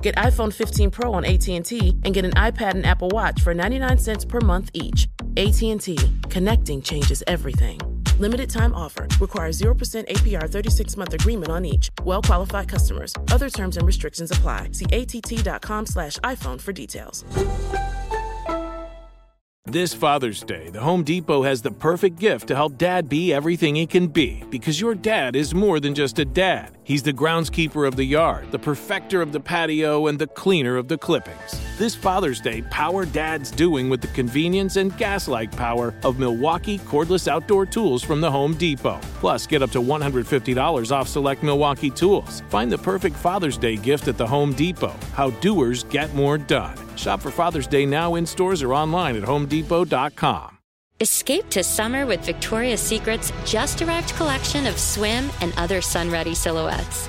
Get iPhone 15 Pro on AT&T and get an iPad and Apple Watch for 99 cents per month each. AT&T. Connecting changes everything. Limited time offer. Requires 0% APR 36 month agreement on each. Well qualified customers. Other terms and restrictions apply. See att.com slash iPhone for details. This Father's Day, the Home Depot has the perfect gift to help dad be everything he can be because your dad is more than just a dad. He's the groundskeeper of the yard, the perfecter of the patio, and the cleaner of the clippings. This Father's Day, power dad's doing with the convenience and gas like power of Milwaukee cordless outdoor tools from the Home Depot. Plus, get up to $150 off select Milwaukee tools. Find the perfect Father's Day gift at the Home Depot. How doers get more done. Shop for Father's Day now in stores or online at homedepot.com. Escape to summer with Victoria's Secret's just arrived collection of swim and other sun ready silhouettes.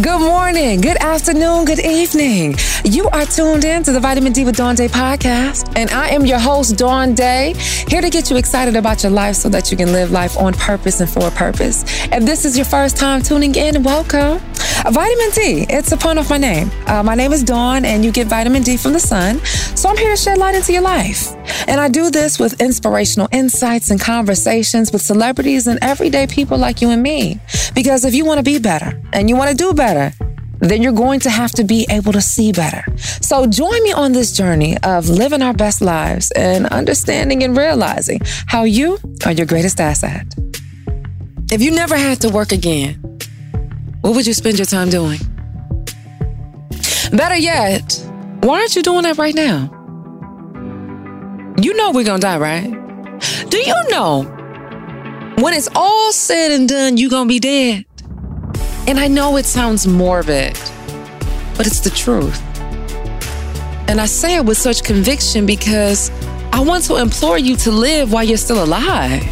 Good morning, good afternoon, good evening. You are tuned in to the Vitamin D with Dawn Day podcast, and I am your host, Dawn Day, here to get you excited about your life so that you can live life on purpose and for a purpose. If this is your first time tuning in, welcome. Vitamin D, it's a pun of my name. Uh, my name is Dawn, and you get vitamin D from the sun. So I'm here to shed light into your life. And I do this with inspirational insights and conversations with celebrities and everyday people like you and me. Because if you want to be better and you want to do better, then you're going to have to be able to see better. So join me on this journey of living our best lives and understanding and realizing how you are your greatest asset. If you never had to work again, what would you spend your time doing? Better yet, why aren't you doing that right now? You know we're gonna die, right? Do you know when it's all said and done, you're gonna be dead? And I know it sounds morbid, but it's the truth. And I say it with such conviction because I want to implore you to live while you're still alive.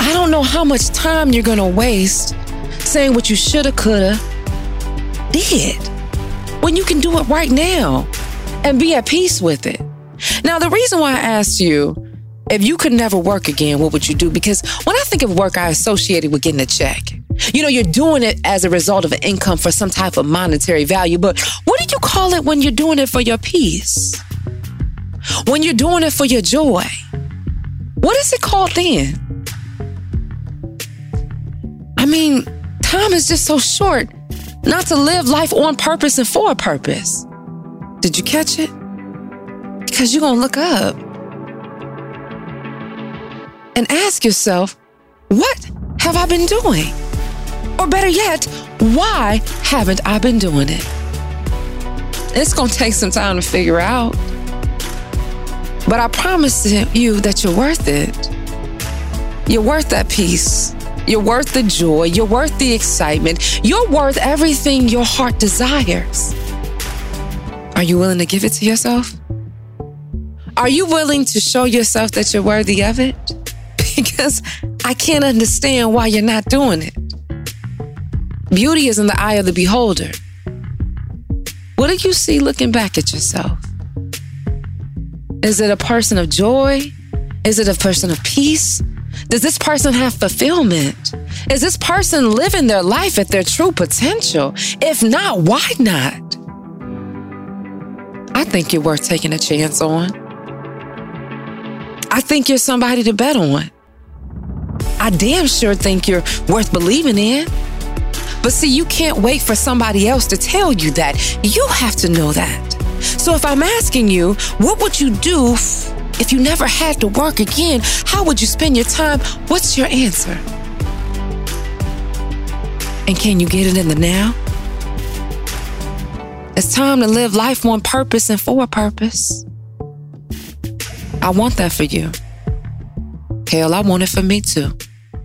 I don't know how much time you're gonna waste saying what you shoulda, coulda, did when you can do it right now and be at peace with it. Now, the reason why I asked you if you could never work again, what would you do? Because when I think of work, I associate it with getting a check. You know, you're doing it as a result of an income for some type of monetary value, but what do you call it when you're doing it for your peace? When you're doing it for your joy? What is it called then? I mean, time is just so short not to live life on purpose and for a purpose. Did you catch it? Because you're going to look up and ask yourself, what have I been doing? Or better yet, why haven't I been doing it? It's going to take some time to figure out. But I promise you that you're worth it. You're worth that peace. You're worth the joy. You're worth the excitement. You're worth everything your heart desires. Are you willing to give it to yourself? Are you willing to show yourself that you're worthy of it? Because I can't understand why you're not doing it. Beauty is in the eye of the beholder. What do you see looking back at yourself? Is it a person of joy? Is it a person of peace? Does this person have fulfillment? Is this person living their life at their true potential? If not, why not? I think you're worth taking a chance on. I think you're somebody to bet on. I damn sure think you're worth believing in. But see, you can't wait for somebody else to tell you that. You have to know that. So if I'm asking you, what would you do if you never had to work again? How would you spend your time? What's your answer? And can you get it in the now? It's time to live life on purpose and for a purpose. I want that for you. Hell, I want it for me too.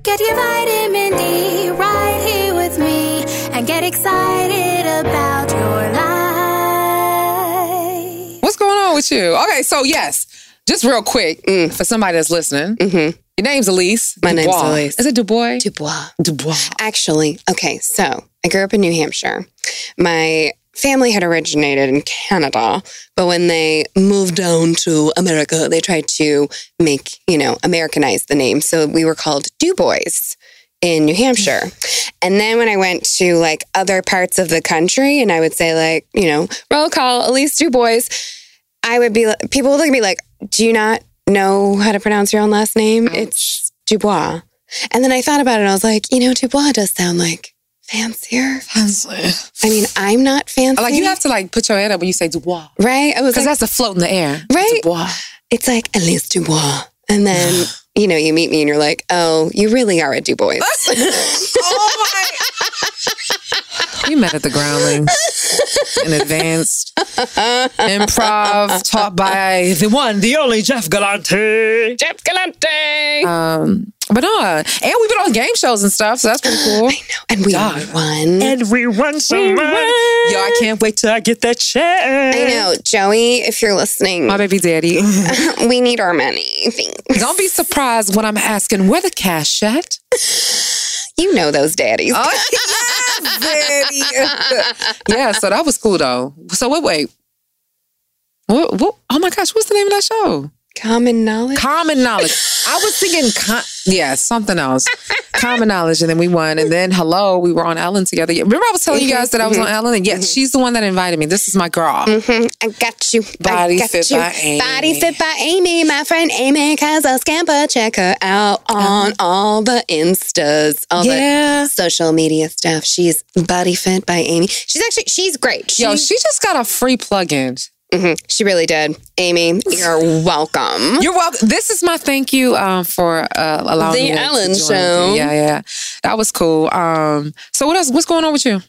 Get your vitamin D right here with me and get excited about your life. What's going on with you? Okay, so yes, just real quick for somebody that's listening. Mm-hmm. Your name's Elise. My name's Elise. Is it Dubois? Dubois. Dubois. Actually, okay, so I grew up in New Hampshire. My family had originated in Canada, but when they moved down to America, they tried to make, you know, Americanize the name. So we were called Dubois in New Hampshire. And then when I went to like other parts of the country and I would say like, you know, roll call, Elise Dubois, I would be people would look at me like, do you not know how to pronounce your own last name? It's Dubois. And then I thought about it and I was like, you know, Dubois does sound like fancier. I mean, I'm not fancy. Like you have to like put your head up when you say Dubois. right? I was Because like, that's a float in the air. Right? Dubois. it's like Elise Dubois. And then, you know, you meet me and you're like, oh, you really are a Dubois. Oh We met at the Groundlings. An advanced improv taught by the one, the only Jeff Galante. Jeff Galante. Um, but no, uh, and we've been on game shows and stuff, so that's pretty cool. I know, and we God. won. And we won so much. Yo, I can't wait till I get that check. I know, Joey, if you're listening, My baby daddy. we need our money. Thanks. Don't be surprised when I'm asking where the cash at. You know those daddies. yeah, so that was cool though. So wait, wait. What, what? Oh my gosh, what's the name of that show? Common knowledge. Common knowledge. I was thinking, con- yeah, something else. Common knowledge, and then we won, and then hello, we were on Ellen together. Remember, I was telling you guys that I was mm-hmm. on Ellen, and yes, mm-hmm. she's the one that invited me. This is my girl. Mhm. I got you. Body got Fit you. by Amy. Body fit by Amy. My friend Amy has a scamper. Check her out on uh-huh. all the instas, all Yeah. the social media stuff. She's Body Fit by Amy. She's actually she's great. She, Yo, she just got a free plug-in. Mhm. she really did. Amy, you're welcome. You're welcome. This is my thank you um, for uh, allowing The me to- to Ellen join Show. you. Yeah, yeah, that was cool. Um, so what else? What's going on with you?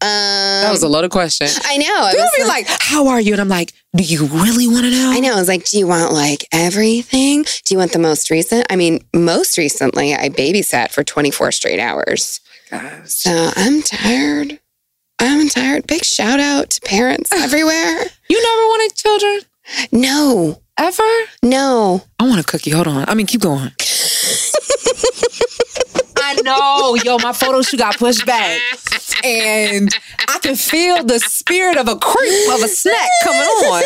That was a loaded question. I know. People be like, "How are you?" And I'm like, "Do you really want to know?" I know. I was like, do you want like everything? Do you want the most recent? I mean, most recently, I babysat for 24 straight hours. Gosh. So I'm tired. I'm tired. Big shout out to parents everywhere. You never wanted children No, ever? no. I want a cookie. Hold on. I mean, keep going. I know, yo, my photo shoot got pushed back, and I can feel the spirit of a creep of a snack coming on,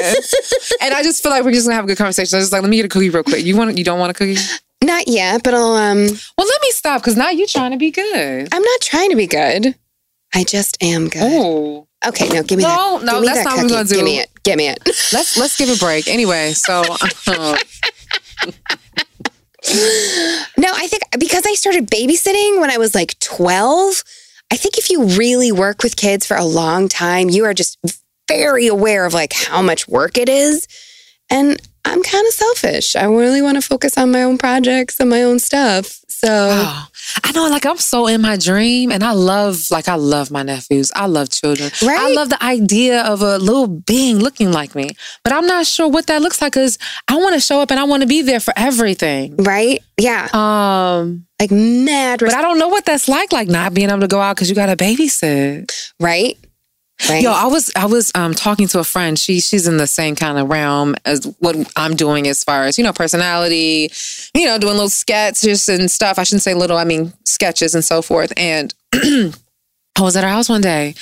and I just feel like we're just gonna have a good conversation. I was just like, let me get a cookie real quick. You want? You don't want a cookie? Not yet, but I'll, um, Well, let me stop because now you're trying to be good. I'm not trying to be good. I just am good. Oh, Okay, no, give me No, that. no, give me that's that not what we're gonna do. Give me it. Give me it. let's let's give a break. Anyway, so uh, No, I think because I started babysitting when I was like 12, I think if you really work with kids for a long time, you are just very aware of like how much work it is. And I'm kind of selfish. I really want to focus on my own projects and my own stuff. So, Oh, I know, like I'm so in my dream, and I love, like I love my nephews. I love children. Right? I love the idea of a little being looking like me, but I'm not sure what that looks like because I want to show up and I want to be there for everything. right? Yeah. Um, Like mad, but I don't know what that's like, like not being able to go out because you got to babysit. right? Right. Yo, I was I was um talking to a friend. She she's in the same kind of realm as what I'm doing as far as you know personality, you know, doing little sketches and stuff. I shouldn't say little, I mean sketches and so forth. And I was at her house one day,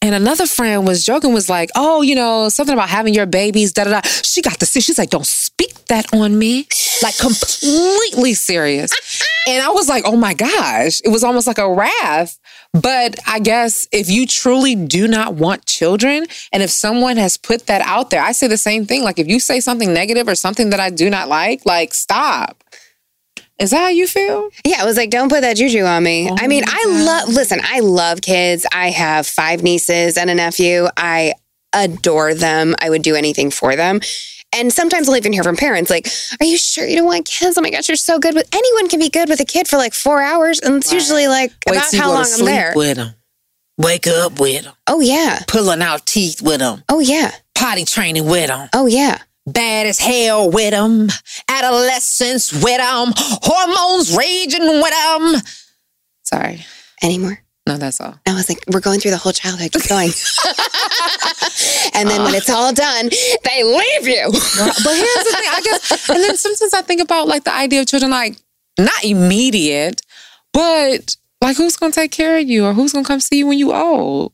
And another friend was joking, was like, oh, you know, something about having your babies, da da da. She got the She's like, don't speak that on me. Like completely serious. And I was like, oh my gosh. It was almost like a wrath. But I guess if you truly do not want children, and if someone has put that out there, I say the same thing. Like if you say something negative or something that I do not like, like stop. Is that how you feel? Yeah, I was like, don't put that juju on me. Oh I mean, I love, listen, I love kids. I have five nieces and a nephew. I adore them. I would do anything for them. And sometimes I'll even hear from parents like, Are you sure you don't want kids? Oh my gosh, you're so good with anyone can be good with a kid for like four hours. And it's usually like Wait about how long I'm there. with them. Wake up with them. Oh yeah. Pulling out teeth with them. Oh yeah. Potty training with them. Oh yeah. Bad as hell with them. Adolescence with them. Hormones raging with them. Sorry. Anymore. No, that's all. I was like, we're going through the whole childhood. Keep going. and then when it's all done, they leave you. But here's the thing, I guess, and then sometimes I think about like the idea of children, like not immediate, but like who's gonna take care of you or who's gonna come see you when you old?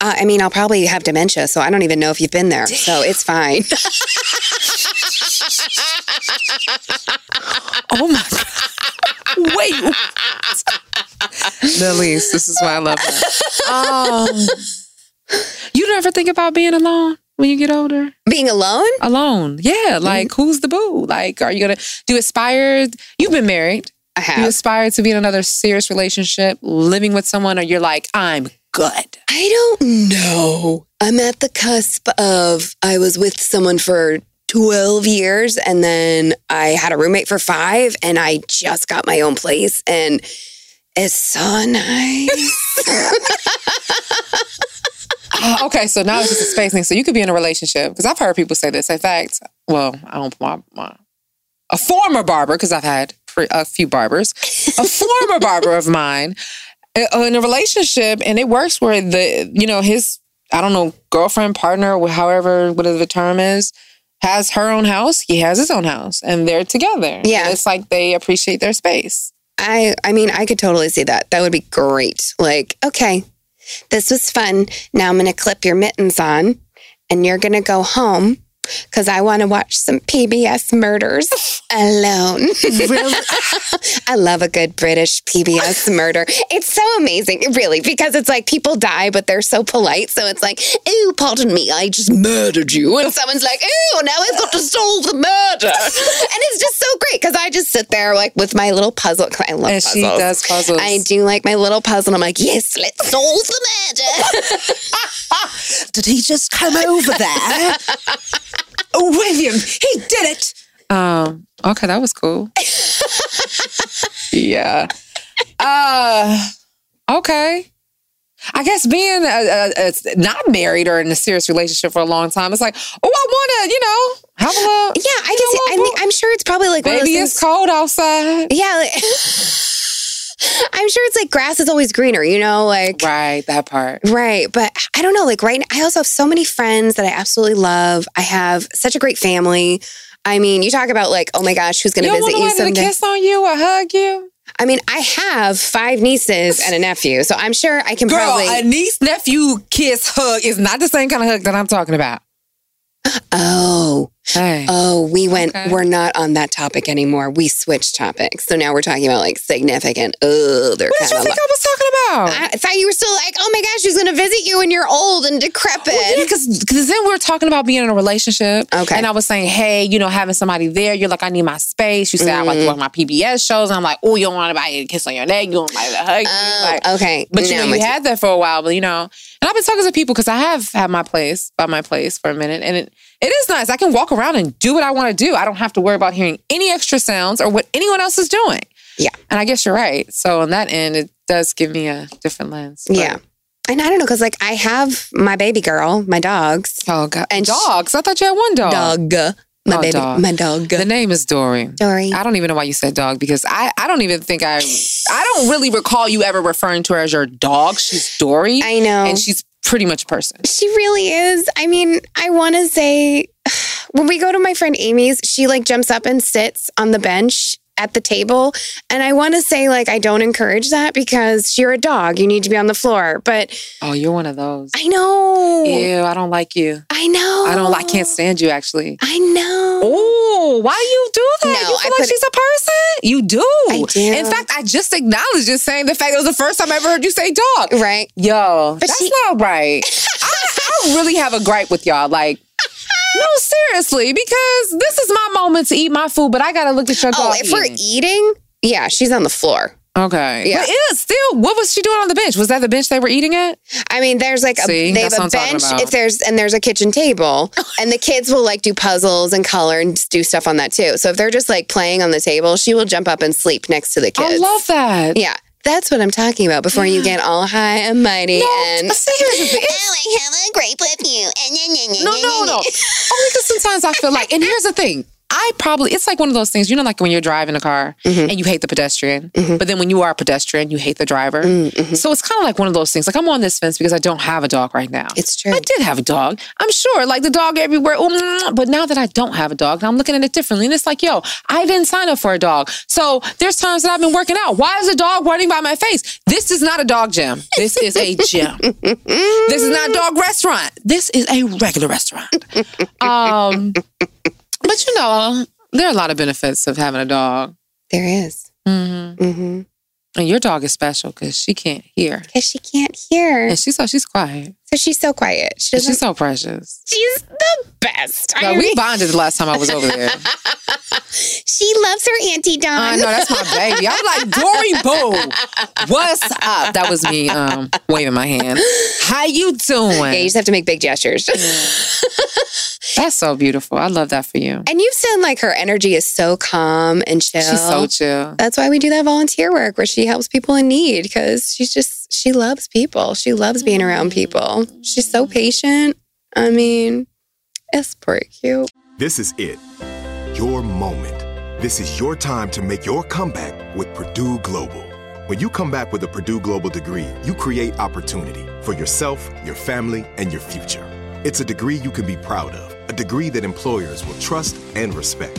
Uh, I mean, I'll probably have dementia, so I don't even know if you've been there. So it's fine. Oh my god! Wait, Lilies, this is why I love her. Um, you never think about being alone when you get older? Being alone? Alone, yeah. Like who's the boo? Like, are you gonna do you aspire? You've been married. I Do you have. aspire to be in another serious relationship, living with someone, or you're like, I'm good. I don't know. I'm at the cusp of I was with someone for 12 years and then I had a roommate for five and I just got my own place and it's so nice. Uh, okay, so now it's just a space thing. So you could be in a relationship because I've heard people say this. In fact, well, I don't my, my a former barber because I've had pre- a few barbers, a former barber of mine uh, in a relationship, and it works where the you know his I don't know girlfriend partner however whatever the term is has her own house. He has his own house, and they're together. Yeah. And it's like they appreciate their space. I I mean, I could totally see that. That would be great. Like, okay, this was fun. Now I'm going to clip your mittens on and you're going to go home because I want to watch some PBS murders alone. I love a good British PBS murder. It's so amazing, really, because it's like people die, but they're so polite. So it's like, oh, pardon me, I just murdered you. And someone's like, oh, now I've got to solve the murder. and it's just so great because I just sit there like with my little puzzle. I love And puzzles. she does puzzles. I do like my little puzzle. I'm like, yes, let's solve the murder. Did he just come over there? Oh, William, he did it. Um, okay, that was cool. yeah. Uh, okay. I guess being uh, uh, uh, not married or in a serious relationship for a long time, it's like, oh, I want to, you know, have a little. yeah, I can see. I mean, I'm sure it's probably like one of those Baby, it's cold outside. Yeah. Like, I'm sure it's like grass is always greener, you know, like Right, that part. Right. But I don't know. Like, right now, I also have so many friends that I absolutely love. I have such a great family. I mean, you talk about like, oh my gosh, who's going to visit you to to kiss on you or hug you? I mean, I have five nieces and a nephew, so I'm sure I can Girl, probably. a niece, nephew, kiss, hug is not the same kind of hug that I'm talking about. oh, Hey. oh, we went. Okay. We're not on that topic anymore. We switched topics, so now we're talking about like significant. They're what did you think I was talking about? I thought you were still like, oh my gosh, who's going to visit you when you're old and decrepit? Well, yeah, because then we were talking about being in a relationship. Okay. And I was saying, hey, you know, having somebody there, you're like, I need my space. You say, I like Mm. to watch my PBS shows. And I'm like, oh, you don't want anybody to kiss on your neck. You don't want anybody to hug you. Oh, Like, okay. but you Now know, you had that for a while, but you know, and I've been talking to people because I have had my place by my place for a minute, and it it is nice. I can walk around and do what I want to do. I don't have to worry about hearing any extra sounds or what anyone else is doing. Yeah. and I guess you're right. So on that end, it does give me a different lens. But- Yeah. And I don't know, because like I have my baby girl, my dogs. Oh God, And dogs. I thought you had one dog. Dog. My Oh, baby. dog. My dog. The name is Dory. Dory. I don't even know why you said dog because I, I don't even think I I don't really recall you ever referring to her as your dog. She's Dory. I know. and she's pretty much person. She really is. I mean, I want to say when we go to my friend Amy's, she like jumps up and sits on the bench at the table. And I want to say, like, I don't encourage that because you're a dog. You need to be on the floor. But Oh, you're one of those. I know. Ew, I don't like you. I know. I don't. I can't stand you. Actually. I know. Oh, why do you do that? No, you feel I like she's a person? You do. I do. In fact, I just acknowledged just saying the fact it was the first time I ever heard you say dog. Right. Yo, But that's she- not right. I, I really have a gripe with y'all. Like, no, seriously, because this is my moment to eat my food, but I gotta look at your Oh, dog. if we're eating. eating, yeah, she's on the floor. okay, Yeah. but yeah, still, what was she doing on the bench? Was that the bench they were eating at? I mean, there's like a See, they have a what I'm talking bench if there's and there's a kitchen table, and the kids will like do puzzles and color and do stuff on that too. So if they're just like playing on the table, she will jump up and sleep next to the kids. I love that. Yeah, that's what I'm talking about. Before you get all high and mighty No, and see, here's the thing. Oh, I have a grape with you. No, no, no. Only because sometimes I feel like, and here's the thing. I probably, it's like one of those things, you know, like when you're driving a car Mm-hmm. and you hate the pedestrian, but then when you are a pedestrian, you hate the driver. Mm-hmm. So it's kind of like one of those things. Like I'm on this fence because I don't have a dog right now. It's true. I did have a dog. I'm sure, like the dog everywhere. But now that I don't have a dog, now I'm looking at it differently. And it's like, yo, I didn't sign up for a dog. So there's times that I've been working out. Why is a dog running by my face? This is not a dog gym. This is a gym. this is not a dog restaurant. This is a regular restaurant. Um, but you know, there are a lot of benefits of having a dog. there is. Mm-hmm. Mm-hmm. And your dog is special because she can't hear. Because she can't hear, And she's so she's quiet. So she's so quiet. She she's so precious. she's the best. We bonded the last time I was over there. she loves her auntie Dawn. I know that's my baby. I'm like Dory Boo. What's up? That was me um, waving my hand. How you doing? Yeah, you just have to make big gestures. That's so beautiful. I love that for you. And you've said like her energy is so calm and chill. She's so chill. That's why we do that volunteer work where she helps people in need because she's just, she loves people. She loves being around mm. people. She's so patient. I mean, it's pretty cute. This is it. Your moment. This is your time to make your comeback with Purdue Global. When you come back with a Purdue Global degree, you create opportunity for yourself, your family, and your future. It's a degree you can be proud of, a degree that employers will trust and respect.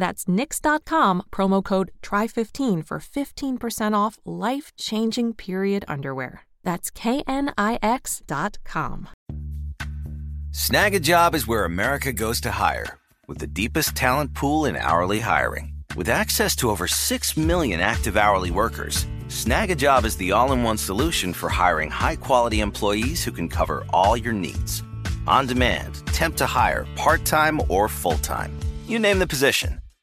That's knix.com, promo code TRY15 for 15% off life changing period underwear. That's knix.com. Snagajob is where America goes to hire, with the deepest talent pool in hourly hiring. With access to over 6 million active hourly workers, Snagajob is the all in one solution for hiring high quality employees who can cover all your needs. On demand, temp to hire, part time or full time. You name the position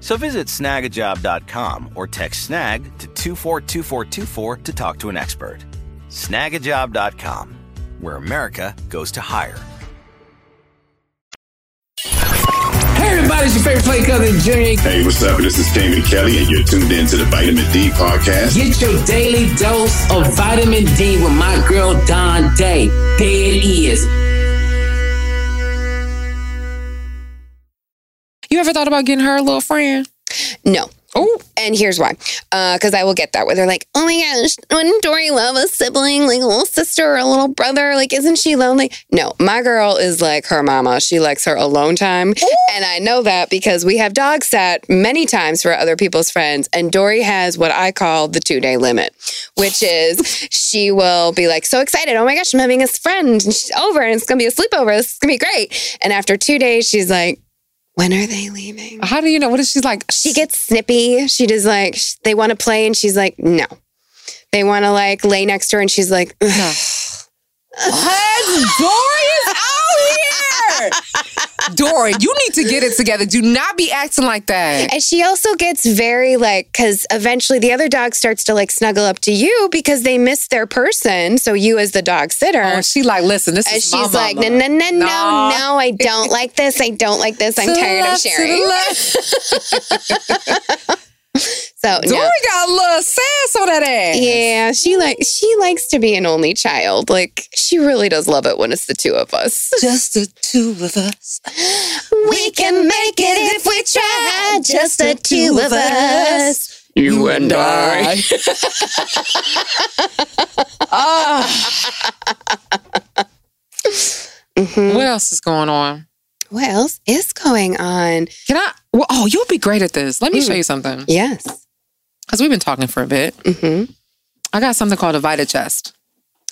So visit snagajob.com or text snag to 242424 to talk to an expert. Snagajob.com, where America goes to hire. Hey everybody, it's your favorite play cousin Junior. Hey, what's up? This is Jamie Kelly, and you're tuned in to the Vitamin D podcast. Get your daily dose of vitamin D with my girl Dawn Day. There it is. Ever thought about getting her a little friend? No. Oh, and here's why. Uh, because I will get that where they're like, oh my gosh, wouldn't Dory love a sibling, like a little sister or a little brother? Like, isn't she lonely? No, my girl is like her mama. She likes her alone time. And I know that because we have dog sat many times for other people's friends. And Dory has what I call the two day limit, which is she will be like, so excited. Oh my gosh, I'm having a friend and she's over and it's going to be a sleepover. This is going to be great. And after two days, she's like, when are they leaving? How do you know? What is she like? She gets snippy. She does like, sh- they want to play and she's like, no. They want to like lay next to her and she's like, Ugh. Dory is. Dory, you need to get it together. Do not be acting like that. And she also gets very like, because eventually the other dog starts to like snuggle up to you because they miss their person. So you as the dog sitter. Oh, she like, listen, this and is she's like, no, no, no, no, no, I don't like this. I don't like this. I'm tired of sharing. So Dory no. got a little sass on that ass. Yeah, she like she likes to be an only child. Like she really does love it when it's the two of us. Just the two of us. We can make it if we try. Just the two of us. You and I. Mhm. What else is going on? What else is going on? Can I? Well, oh, you'll be great at this. Let me show you something. Yes. Because we've been talking for a bit. Mm-hmm. I got something called a Vita Chest.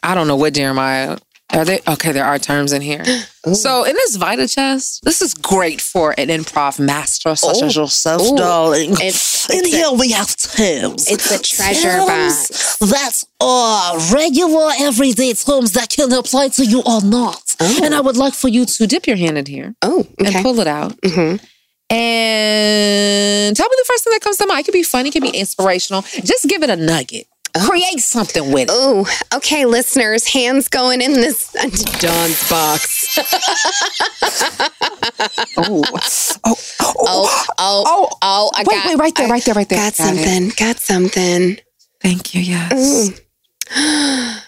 I don't know what Jeremiah. Are they okay? There are terms in here. So in this Vita Chest, this is great for an improv master such as yourself, Ooh. darling. It's, in it's here a, we have terms. it's a treasure box. That's all regular everyday terms that can apply to you or not. And I would like for you to dip your hand in here Oh, okay. and pull it out. Mhm. And tell me the first thing that comes to mind. It could be funny, it could be inspirational. Just give it a nugget. Create something with it. Oh, okay, listeners. Hands going in this Dawn's box. Oh, oh, Oh, oh, Oh, oh! I wait, got, wait, right there, right there, right there. Got something. Got something. Thank you. Yes.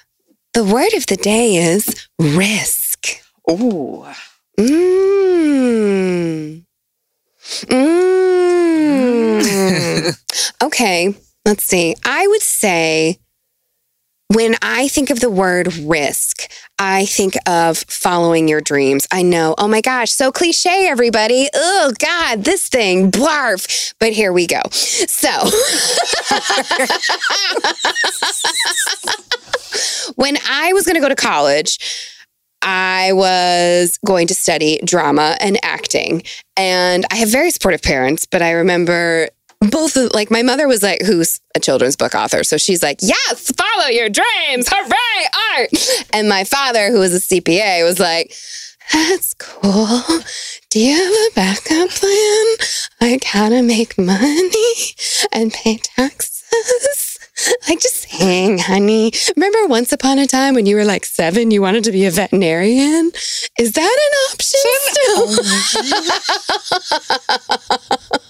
The word of the day is risk. Ooh. Mmm. Mmm. okay, let's see. I would say when I think of the word risk, I think of following your dreams. I know, oh my gosh, so cliche, everybody. Oh God, this thing, blarf. But here we go. So, when I was going to go to college, I was going to study drama and acting. And I have very supportive parents, but I remember both of, like my mother was like who's a children's book author. So she's like yes follow your dreams. Hooray art. And my father who was a cpa was like that's cool. Do you have a backup plan? Like how to make money and pay taxes? Like just hang honey. Remember once upon a time when you were like seven you wanted to be a veterinarian? Is that an option still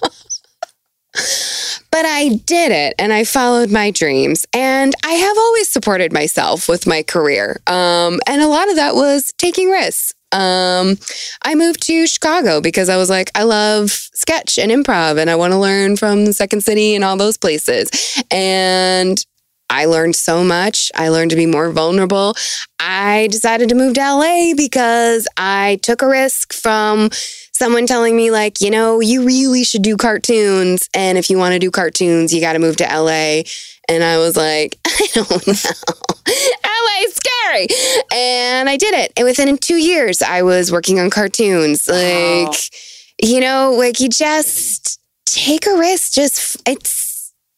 But I did it and I followed my dreams. And I have always supported myself with my career. Um, and a lot of that was taking risks. Um, I moved to Chicago because I was like, I love sketch and improv and I want to learn from Second City and all those places. And I learned so much. I learned to be more vulnerable. I decided to move to LA because I took a risk from someone telling me, like, you know, you really should do cartoons. And if you want to do cartoons, you got to move to LA. And I was like, I don't know. LA's scary. And I did it. And within two years, I was working on cartoons. Like, you know, like you just take a risk. Just, it's,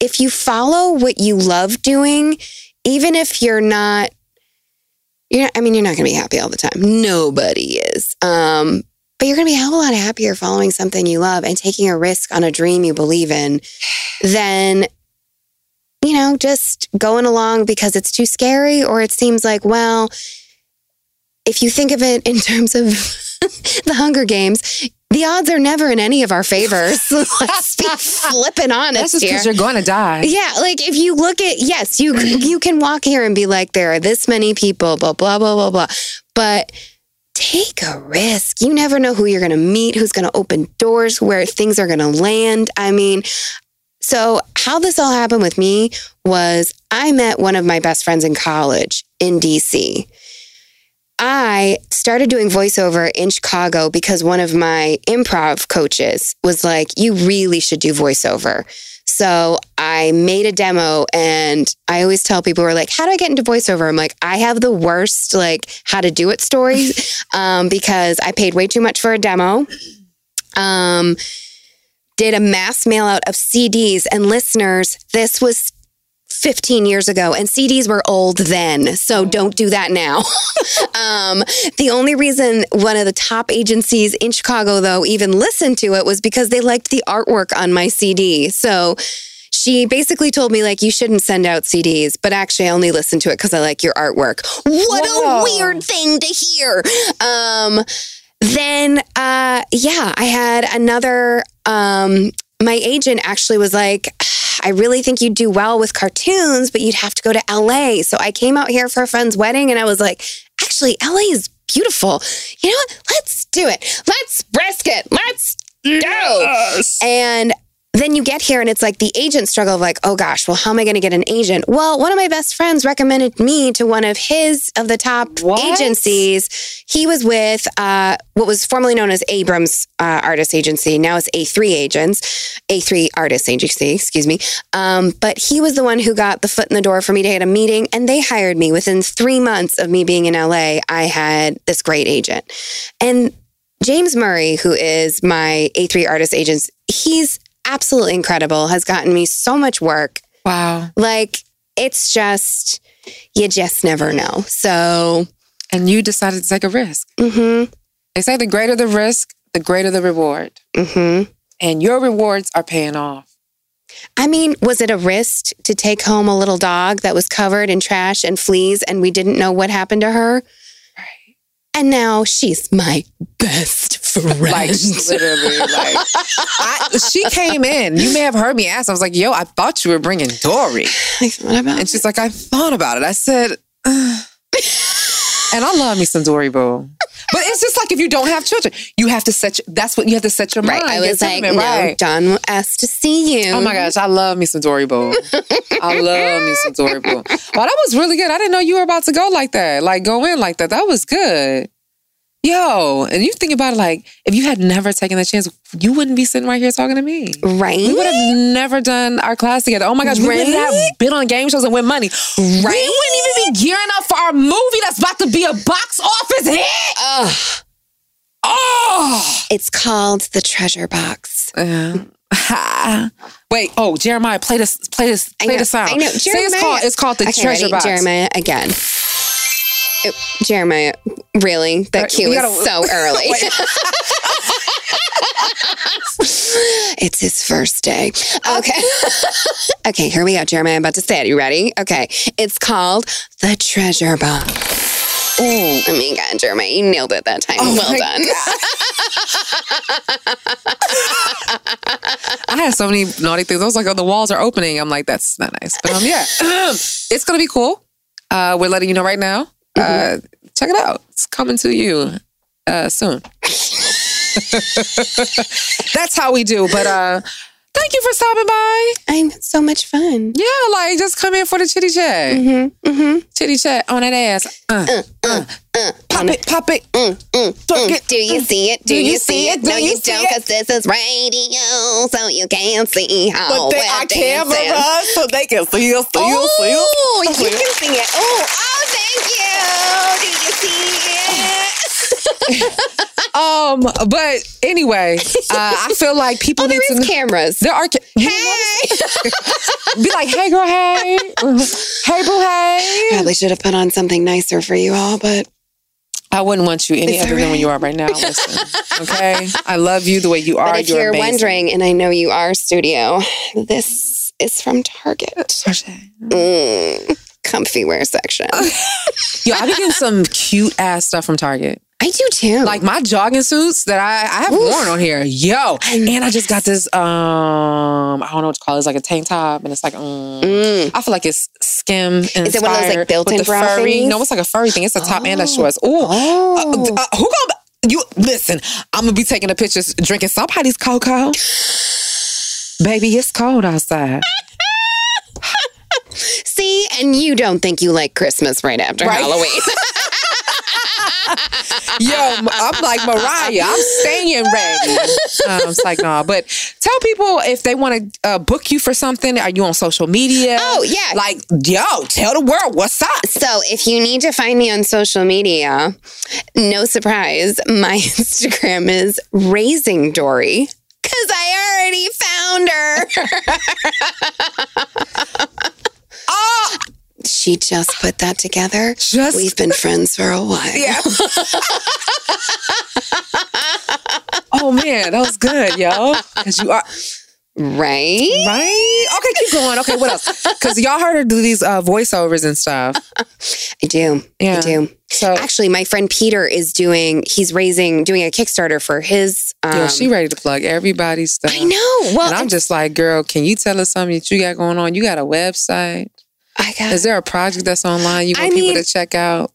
if you follow what you love doing, even if you're not, you're, I mean, you're not going to be happy all the time. Nobody is. Um, but you're going to be a hell of a lot happier following something you love and taking a risk on a dream you believe in than you know, just going along because it's too scary, or it seems like, well, if you think of it in terms of the Hunger Games, the odds are never in any of our favors. Let's be flipping honest That's just because you're going to die. Yeah, like if you look at yes, you you can walk here and be like, there are this many people, blah blah blah blah blah, but take a risk. You never know who you're going to meet, who's going to open doors, where things are going to land. I mean, so how this all happened with me was I met one of my best friends in college in DC. I started doing voiceover in Chicago because one of my improv coaches was like, You really should do voiceover. So I made a demo and I always tell people are like, How do I get into voiceover? I'm like, I have the worst, like, how to do it stories um, because I paid way too much for a demo. Um, did a mass mail out of CDs and listeners. This was 15 years ago and CDs were old then. So don't do that now. um, the only reason one of the top agencies in Chicago, though, even listened to it was because they liked the artwork on my CD. So she basically told me, like, you shouldn't send out CDs, but actually, I only listen to it because I like your artwork. What a weird thing to hear. Um, then, uh, yeah, I had another. Um, my agent actually was like, I really think you'd do well with cartoons, but you'd have to go to LA. So I came out here for a friend's wedding and I was like, actually, LA is beautiful. You know what? Let's do it. Let's risk it. Let's go. And then you get here and it's like the agent struggle of like, oh gosh, well, how am I going to get an agent? Well, one of my best friends recommended me to one of his of the top agencies. He was with uh, what was formerly known as Abrams uh, Artist Agency. Now it's A3 Agents, A3 Artist Agency, excuse me. Um, but he was the one who got the foot in the door for me to get a meeting, and they hired me within three months of me being in LA. I had this great agent, and James Murray, who is my A3 Artist Agents, he's absolutely incredible, has gotten me so much work. Wow. Like, it's just, you just never know. So, And you decided to take a risk. mm-hmm, They say the greater the risk, the greater the reward. mm-hmm. And your rewards are paying off. I mean, was it a risk to take home a little dog that was covered in trash and fleas and we didn't know what happened to her? And now she's my best friend. Like literally, like I, she came in. You may have heard me ask. I was like, "Yo, I thought you were bringing Dory," Like, what about and she's like, "I thought about it." I said, "Ugh." "And I love me some Dory, boo." But it's just like if you don't have children, you have to set. Your, that's what you have to set your Right. mind. I was like, no, right. John asked to see you. Oh my gosh, I love me some Dory Boo. I love me some Dory Boo. Wow, that was really good. I didn't know you were about to go like that, like go in like that. That was good. Yo, and you think about it like if you had never taken that chance, you wouldn't be sitting right here talking to me. Right? We would have never done our class together. Oh my gosh, we would Right? have been on game shows and win money. Right. We wouldn't even be gearing up for our movie that's about to be a box office hit. Ugh. Oh. It's called the treasure box. Uh, Wait, oh Jeremiah, play this, play this, play know, the sound. I know. Say it's called, it's called the Okay, treasure ready? box. Jeremiah again. It- Jeremiah, really? That cue we is gotta- so early. It's his first day. Okay. okay, here we go, Jeremiah. I'm about to say it. You ready? Okay. It's called the treasure box. Oh, I mean, God, Jeremiah, you nailed it that time. Oh well done. I had so many naughty things. I was like, oh, the walls are opening. I'm like, that's not nice. But um, yeah, it's gonna be cool. Uh, we're letting you know right now. Uh, check it out. It's coming to you uh, soon. that's how we do. But uh, Thank you for stopping by. I'm so much fun. Yeah, like just come in for the chitty chat. Mm-hmm. Mm-hmm. Chitty chat on that ass. Uh, uh, uh. pop it, pop it. Mm, mm, mm. it. Do you see it? Do, Do you see it? it? Do No, you you don't, because this is radio, so you can't see how But they are cameras, so they can see us, see us, see Oh, us. you can see it. Oh, oh, thank you. Do you see it? Um, but anyway, uh, I feel like people Oh, need there to cameras. There are. Ca- Hey. Be like, hey, girl, hey, hey, boo, hey. Probably should have put on something nicer for you all, but I wouldn't want you any It's other than what you are right now. Listen, okay? I love you the way you are. but if you're you're wondering, and I know you are, studio, this is from Target. Mm, comfy wear section. Yo, I've been getting some cute ass stuff from Target. I do too. Like my jogging suits that I, I have worn on here. Yo. And I just got this um I don't know what to call it. It's like a tank top and it's like um Mm. I feel like it's skim inspired. Is it one of those, like, built-in the furry. No, it's like a furry thing. It's a top and a shorts. Ooh. Oh. Uh, uh, who gonna you listen, I'm gonna be taking the pictures drinking somebody's cocoa. Baby, it's cold outside. See, and you don't think you like Christmas right after Right. Halloween. Yo, I'm like Mariah. I'm staying ready. Um, it's like no, but tell people if they want to uh, book you for something. Are you on social media? Oh, yeah. Like yo, tell the world what's up. So, if you need to find me on social media, no surprise, my Instagram is Raising Dory because I already found her. She just put that together. Just- We've been friends for a while. yeah. oh man, that was good, yo. Cause you are Right? right. Okay, keep going. Okay, what else? Because y'all heard her do these uh, voiceovers and stuff. I do. Yeah. I do. So Actually, my friend Peter is doing, he's raising, doing a Kickstarter for his. Um, Yo, she ready to plug everybody's stuff. I know. Well, and I'm just like, girl, can you tell us something that you got going on? You got a website? I got. Is there a project that's online you I want people mean, to check out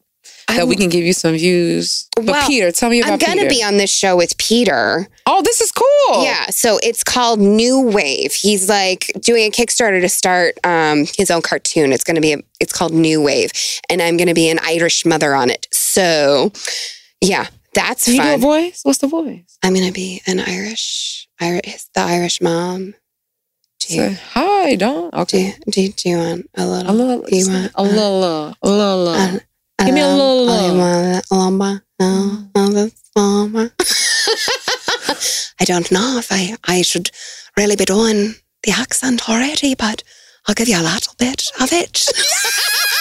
that I'm- we can give you some views? But Well, Peter, tell me about I'm going to Peter. be on this show with Peter. oh, this is cool. Yeah, so it's called New Wave. He's like doing a Kickstarter to start um, his own cartoon. It's going to be a, it's called New Wave, and I'm going to be an Irish mother on it. So, yeah, that's Can you do a voice? What's the voice? I'm going to be an Irish, Irish, the Irish mom. Do you, Say, Hi, Dawn. do, Okay. you- do, you- do you want a little? A little, do you want a little, a little. Give me a little oh, you want a lumber? Oh, mm. oh, that's lumber. I don't know if I, I should really be doing the accent already, but I'll give you a little bit of it.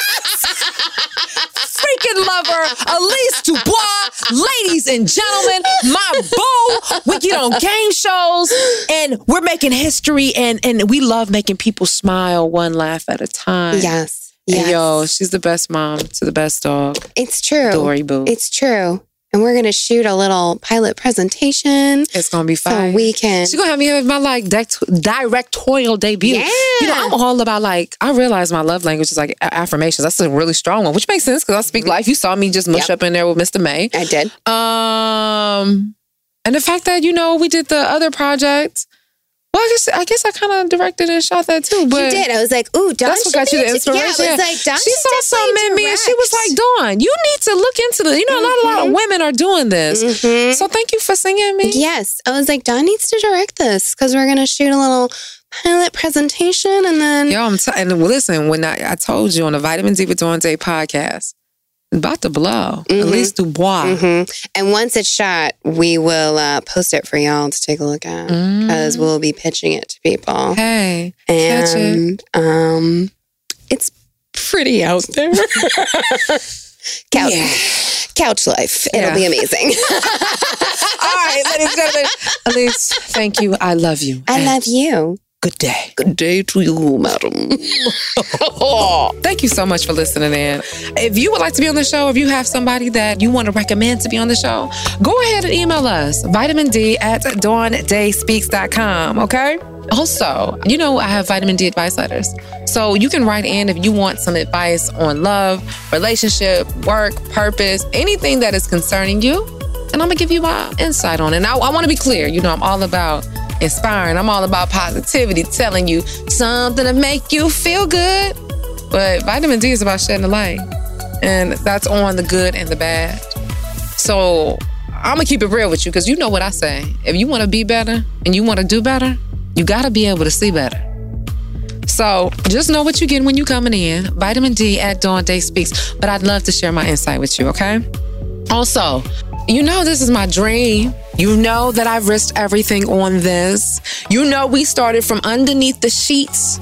freaking lover, Elise Dubois. Ladies and gentlemen, my boo. We get on game shows and we're making history and, and we love making people smile one laugh at a time. yes. And Yes. yo, she's the best mom to the best dog. it's true. Dory Boo. It's true. And we're going to shoot a little pilot presentation It's gonna be fun. so we can. She's gonna have me have my like direct, directorial debut. Yeah. You know, I'm all about like I realize my love language is like affirmations. That's a really strong one, which makes sense because I speak life. You saw me just mush Mm-hmm. Yep. up in there with Mr. May. I did. Um, and the fact that you know we did the other project. Well, I guess I guess I kind of directed and shot that too. But you did. I was like, ooh, Dawn That's what got you the inspiration. Yeah, I was like, Dawn she saw something in me, and she was like, "Dawn, you need to look into this. You know, not a lot of women are doing this. Mhm. So thank you for singing me. Yes. I was like, Dawn needs to direct this because we're going to shoot a little pilot presentation and then. Yo, I'm t- and listen, when I, I told you on the Vitamin D with Dawn Day podcast, about to blow. At Mhm. least Dubois. hmm And once it's shot, we will uh, post it for y'all to take a look at because Mm. we'll be pitching it to people. Hey, catch it. And um, it's pretty out there. couch, couch life. It'll Yeah. be amazing. All right, ladies and gentlemen. Elise, thank you. I love you. I And love you. Good day. Good day to you, madam. Thank you so much for listening in. If you would like to be on the show, if you have somebody that you want to recommend to be on the show, go ahead and email us, vitamin D at dawndayspeaks.com, okay? Also, you know, I have vitamin D advice letters. So you can write in if you want some advice on love, relationship, work, purpose, anything that is concerning you. And I'm gonna give you my insight on it. And I, I wanna be clear, you know, I'm all about inspiring. I'm all about positivity, telling you something to make you feel good. But vitamin D is about shedding the light. And that's on the good and the bad. So I'm gonna keep it real with you because you know what I say. If you wanna be better and you wanna do better, you gotta be able to see better. So just know what you get when you coming in. Vitamin D at Dawn Day Speaks. But I'd love to share my insight with you, okay? Also, you know this is my dream. You know that I've risked everything on this. You know we started from underneath the sheets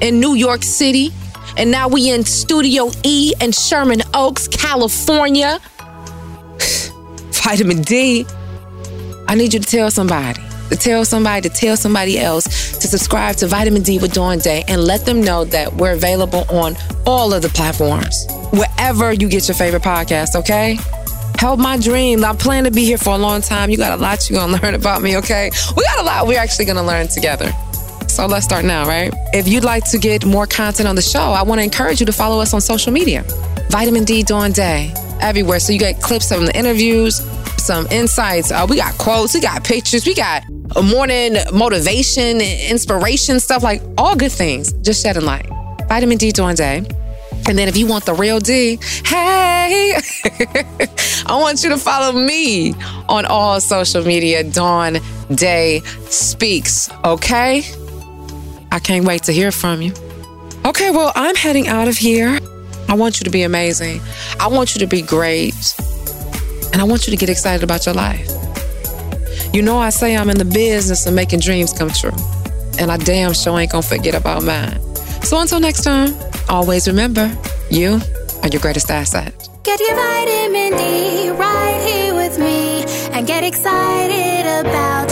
in New York City. And now we in Studio E in Sherman Oaks, California. Vitamin D. I need you to tell somebody to tell somebody, to tell somebody else to subscribe to Vitamin D with Dawn Day and let them know that we're available on all of the platforms, wherever you get your favorite podcast, okay? Help my dream. I plan to be here for a long time. You got a lot you're gonna learn about me, okay? We got a lot we're actually gonna learn together. So let's start now, right? If you'd like to get more content on the show, I wanna encourage you to follow us on social media. Vitamin D Dawn Day, everywhere. So you get clips from the interviews, some insights. Uh, we got quotes, we got pictures, we got morning motivation, inspiration, stuff like all good things. Just shedding light. Vitamin D Dawn Day. And then if you want the real D, hey, I want you to follow me on all social media. Dawn Day Speaks, okay? I can't wait to hear from you. Okay, well, I'm heading out of here. I want you to be amazing. I want you to be great. And I want you to get excited about your life. You know, I say I'm in the business of making dreams come true. And I damn sure ain't gonna forget about mine. So until next time, always remember you are your greatest asset. Get your vitamin D right here with me and get excited about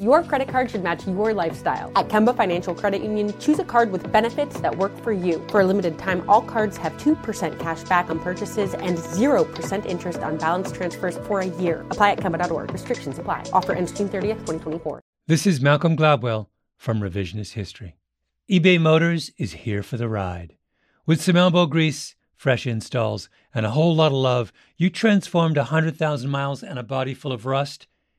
Your credit card should match your lifestyle. At Kemba Financial Credit Union, choose a card with benefits that work for you. For a limited time, all cards have 2% cash back on purchases and 0% interest on balance transfers for a year. Apply at Kemba.org. Restrictions apply. Offer ends June 30th, 2024. This is Malcolm Gladwell from Revisionist History. eBay Motors is here for the ride. With some elbow grease, fresh installs, and a whole lot of love, you transformed 100,000 miles and a body full of rust